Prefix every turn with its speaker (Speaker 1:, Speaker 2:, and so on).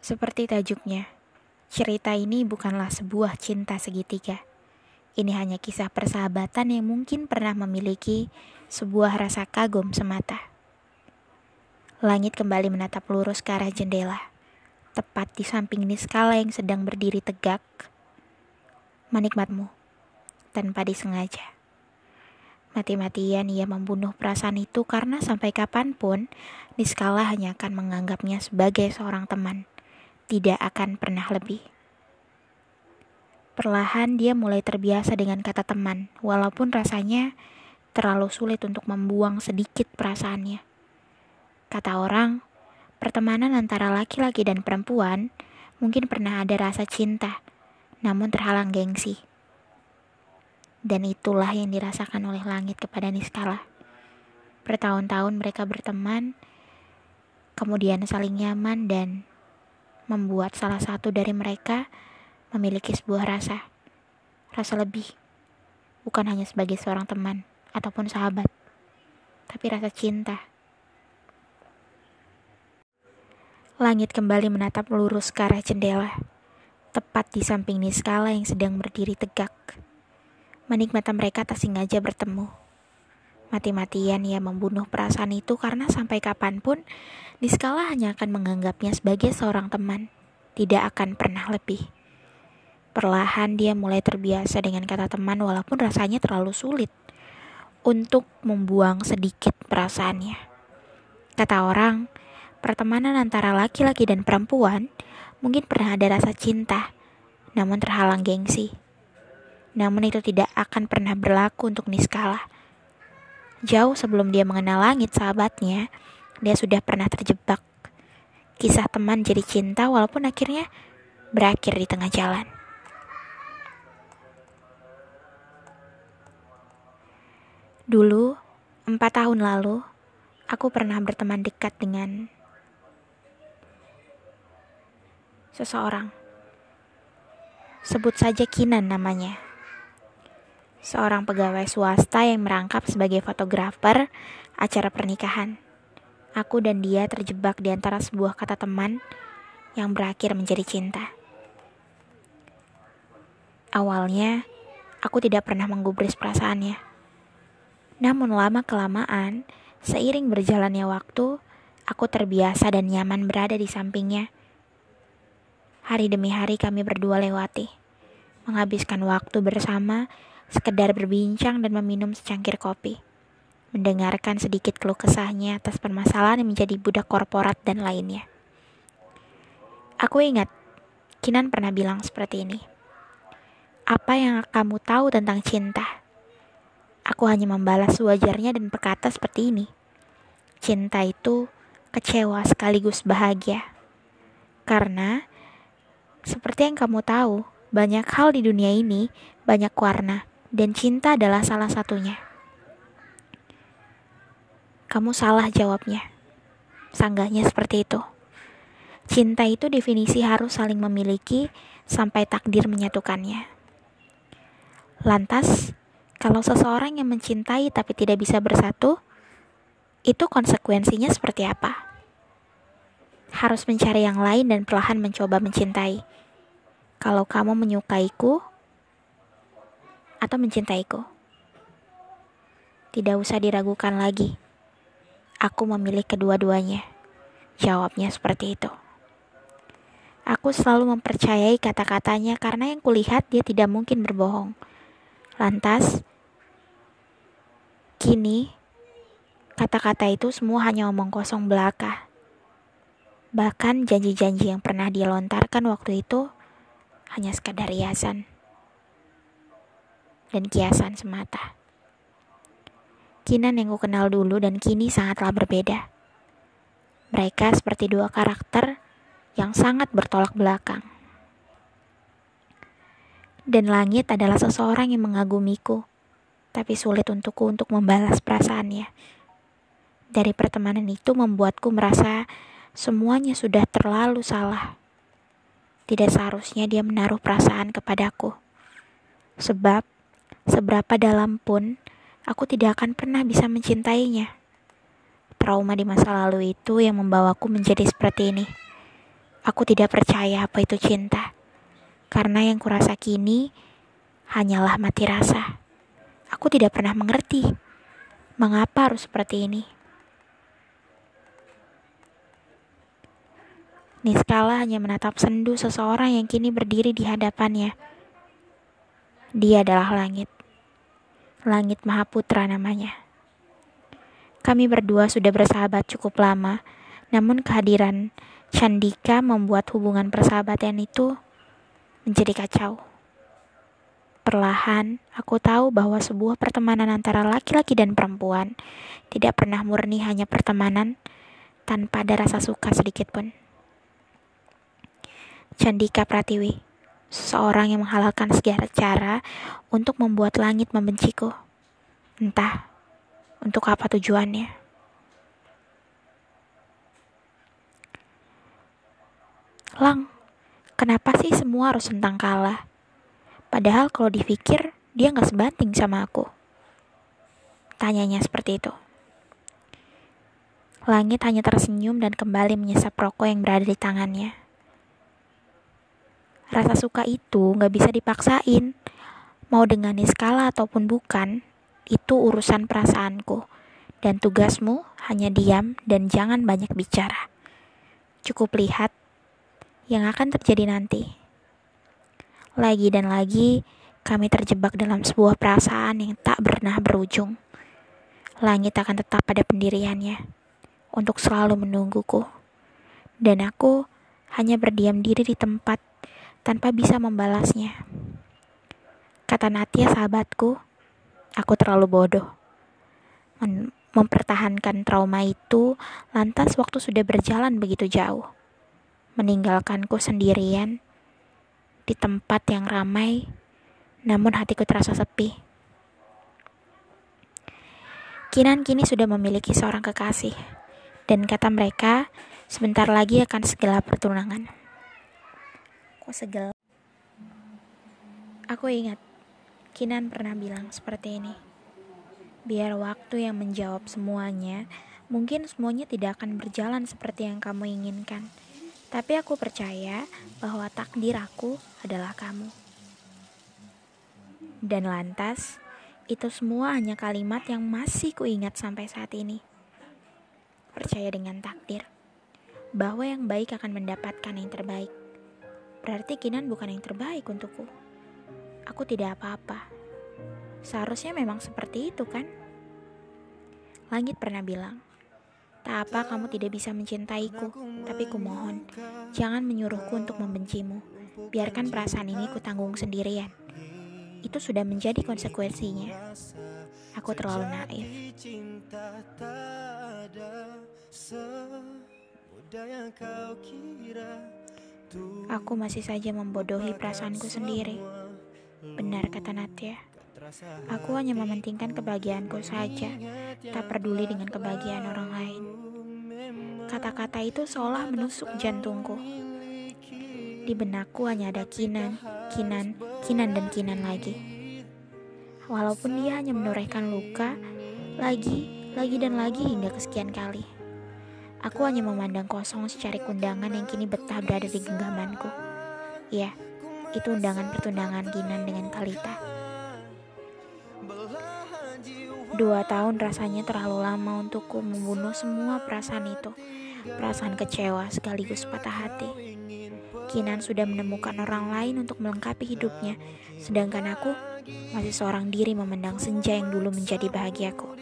Speaker 1: Seperti tajuknya, cerita ini bukanlah sebuah cinta segitiga. Ini hanya kisah persahabatan yang mungkin pernah memiliki sebuah rasa kagum semata. Langit kembali menatap lurus ke arah jendela, tepat di samping Niskala yang sedang berdiri tegak. Menikmatmu, tanpa disengaja. Mati-matian ia membunuh perasaan itu karena sampai kapan pun Niskala hanya akan menganggapnya sebagai seorang teman tidak akan pernah lebih. Perlahan dia mulai terbiasa dengan kata teman, walaupun rasanya terlalu sulit untuk membuang sedikit perasaannya. Kata orang, pertemanan antara laki-laki dan perempuan mungkin pernah ada rasa cinta, namun terhalang gengsi. Dan itulah yang dirasakan oleh langit kepada Niskala. Bertahun-tahun mereka berteman, kemudian saling nyaman dan membuat salah satu dari mereka memiliki sebuah rasa, rasa lebih, bukan hanya sebagai seorang teman ataupun sahabat, tapi rasa cinta. Langit kembali menatap lurus ke arah jendela, tepat di samping Niskala yang sedang berdiri tegak. Menikmati mereka tak sengaja bertemu. Mati-matian ia membunuh perasaan itu karena sampai kapan pun Niskala hanya akan menganggapnya sebagai seorang teman, tidak akan pernah lebih. Perlahan dia mulai terbiasa dengan kata teman walaupun rasanya terlalu sulit untuk membuang sedikit perasaannya. Kata orang, pertemanan antara laki-laki dan perempuan mungkin pernah ada rasa cinta, namun terhalang gengsi. Namun itu tidak akan pernah berlaku untuk Niskala Jauh sebelum dia mengenal langit sahabatnya, dia sudah pernah terjebak. Kisah teman jadi cinta walaupun akhirnya berakhir di tengah jalan. Dulu, empat tahun lalu, aku pernah berteman dekat dengan seseorang. Sebut saja Kinan namanya seorang pegawai swasta yang merangkap sebagai fotografer acara pernikahan. Aku dan dia terjebak di antara sebuah kata teman yang berakhir menjadi cinta. Awalnya, aku tidak pernah menggubris perasaannya. Namun lama-kelamaan, seiring berjalannya waktu, aku terbiasa dan nyaman berada di sampingnya. Hari demi hari kami berdua lewati, menghabiskan waktu bersama sekedar berbincang dan meminum secangkir kopi. Mendengarkan sedikit keluh kesahnya atas permasalahan yang menjadi budak korporat dan lainnya. Aku ingat, Kinan pernah bilang seperti ini. Apa yang kamu tahu tentang cinta? Aku hanya membalas wajarnya dan berkata seperti ini. Cinta itu kecewa sekaligus bahagia. Karena, seperti yang kamu tahu, banyak hal di dunia ini banyak warna dan cinta adalah salah satunya. Kamu salah jawabnya. Sanggahnya seperti itu. Cinta itu definisi harus saling memiliki sampai takdir menyatukannya. Lantas, kalau seseorang yang mencintai tapi tidak bisa bersatu, itu konsekuensinya seperti apa? Harus mencari yang lain dan perlahan mencoba mencintai. Kalau kamu menyukaiku, atau mencintaiku. Tidak usah diragukan lagi. Aku memilih kedua-duanya. Jawabnya seperti itu. Aku selalu mempercayai kata-katanya karena yang kulihat dia tidak mungkin berbohong. Lantas, kini kata-kata itu semua hanya omong kosong belaka. Bahkan janji-janji yang pernah dia lontarkan waktu itu hanya sekadar riasan dan kiasan semata. Kinan yang ku kenal dulu dan kini sangatlah berbeda. Mereka seperti dua karakter yang sangat bertolak belakang. Dan langit adalah seseorang yang mengagumiku, tapi sulit untukku untuk membalas perasaannya. Dari pertemanan itu membuatku merasa semuanya sudah terlalu salah. Tidak seharusnya dia menaruh perasaan kepadaku. Sebab Seberapa dalam pun, aku tidak akan pernah bisa mencintainya. Trauma di masa lalu itu yang membawaku menjadi seperti ini. Aku tidak percaya apa itu cinta. Karena yang kurasa kini hanyalah mati rasa. Aku tidak pernah mengerti mengapa harus seperti ini. Niskala hanya menatap sendu seseorang yang kini berdiri di hadapannya. Dia adalah langit. Langit Mahaputra namanya. Kami berdua sudah bersahabat cukup lama, namun kehadiran Chandika membuat hubungan persahabatan itu menjadi kacau. Perlahan, aku tahu bahwa sebuah pertemanan antara laki-laki dan perempuan tidak pernah murni hanya pertemanan tanpa ada rasa suka sedikit pun. Candika Pratiwi, seseorang yang menghalalkan segala cara untuk membuat langit membenciku. Entah untuk apa tujuannya. Lang, kenapa sih semua harus tentang kalah? Padahal kalau dipikir, dia nggak sebanting sama aku. Tanyanya seperti itu. Langit hanya tersenyum dan kembali menyesap rokok yang berada di tangannya. Rasa suka itu nggak bisa dipaksain. Mau dengan skala ataupun bukan, itu urusan perasaanku. Dan tugasmu hanya diam dan jangan banyak bicara. Cukup lihat yang akan terjadi nanti. Lagi dan lagi, kami terjebak dalam sebuah perasaan yang tak pernah berujung. Langit akan tetap pada pendiriannya untuk selalu menungguku. Dan aku hanya berdiam diri di tempat tanpa bisa membalasnya. Kata Natia sahabatku, aku terlalu bodoh. Mem mempertahankan trauma itu lantas waktu sudah berjalan begitu jauh. Meninggalkanku sendirian di tempat yang ramai, namun hatiku terasa sepi. Kinan kini sudah memiliki seorang kekasih, dan kata mereka, sebentar lagi akan segala pertunangan. Kok segel? Aku ingat, Kinan pernah bilang seperti ini. Biar waktu yang menjawab semuanya, mungkin semuanya tidak akan berjalan seperti yang kamu inginkan. Tapi aku percaya bahwa takdir aku adalah kamu. Dan lantas, itu semua hanya kalimat yang masih kuingat sampai saat ini. Percaya dengan takdir, bahwa yang baik akan mendapatkan yang terbaik. Berarti Kinan bukan yang terbaik untukku. Aku tidak apa-apa. Seharusnya memang seperti itu kan? Langit pernah bilang, Tak apa kamu tidak bisa mencintaiku, tapi kumohon, jangan menyuruhku untuk membencimu. Biarkan perasaan ini kutanggung sendirian. Itu sudah menjadi konsekuensinya. Aku terlalu naif. Aku masih saja membodohi perasaanku sendiri. Benar kata Natya. Aku hanya mementingkan kebahagiaanku saja, tak peduli dengan kebahagiaan orang lain. Kata-kata itu seolah menusuk jantungku. Di benakku hanya ada Kinan, Kinan, Kinan, dan Kinan lagi. Walaupun dia hanya menorehkan luka, lagi, lagi, dan lagi hingga kesekian kali. Aku hanya memandang kosong secari kundangan yang kini betah berada di genggamanku. Ya, itu undangan pertundangan Kinan dengan Kalita. Dua tahun rasanya terlalu lama untukku membunuh semua perasaan itu. Perasaan kecewa sekaligus patah hati. Kinan sudah menemukan orang lain untuk melengkapi hidupnya, sedangkan aku masih seorang diri memandang senja yang dulu menjadi bahagiaku.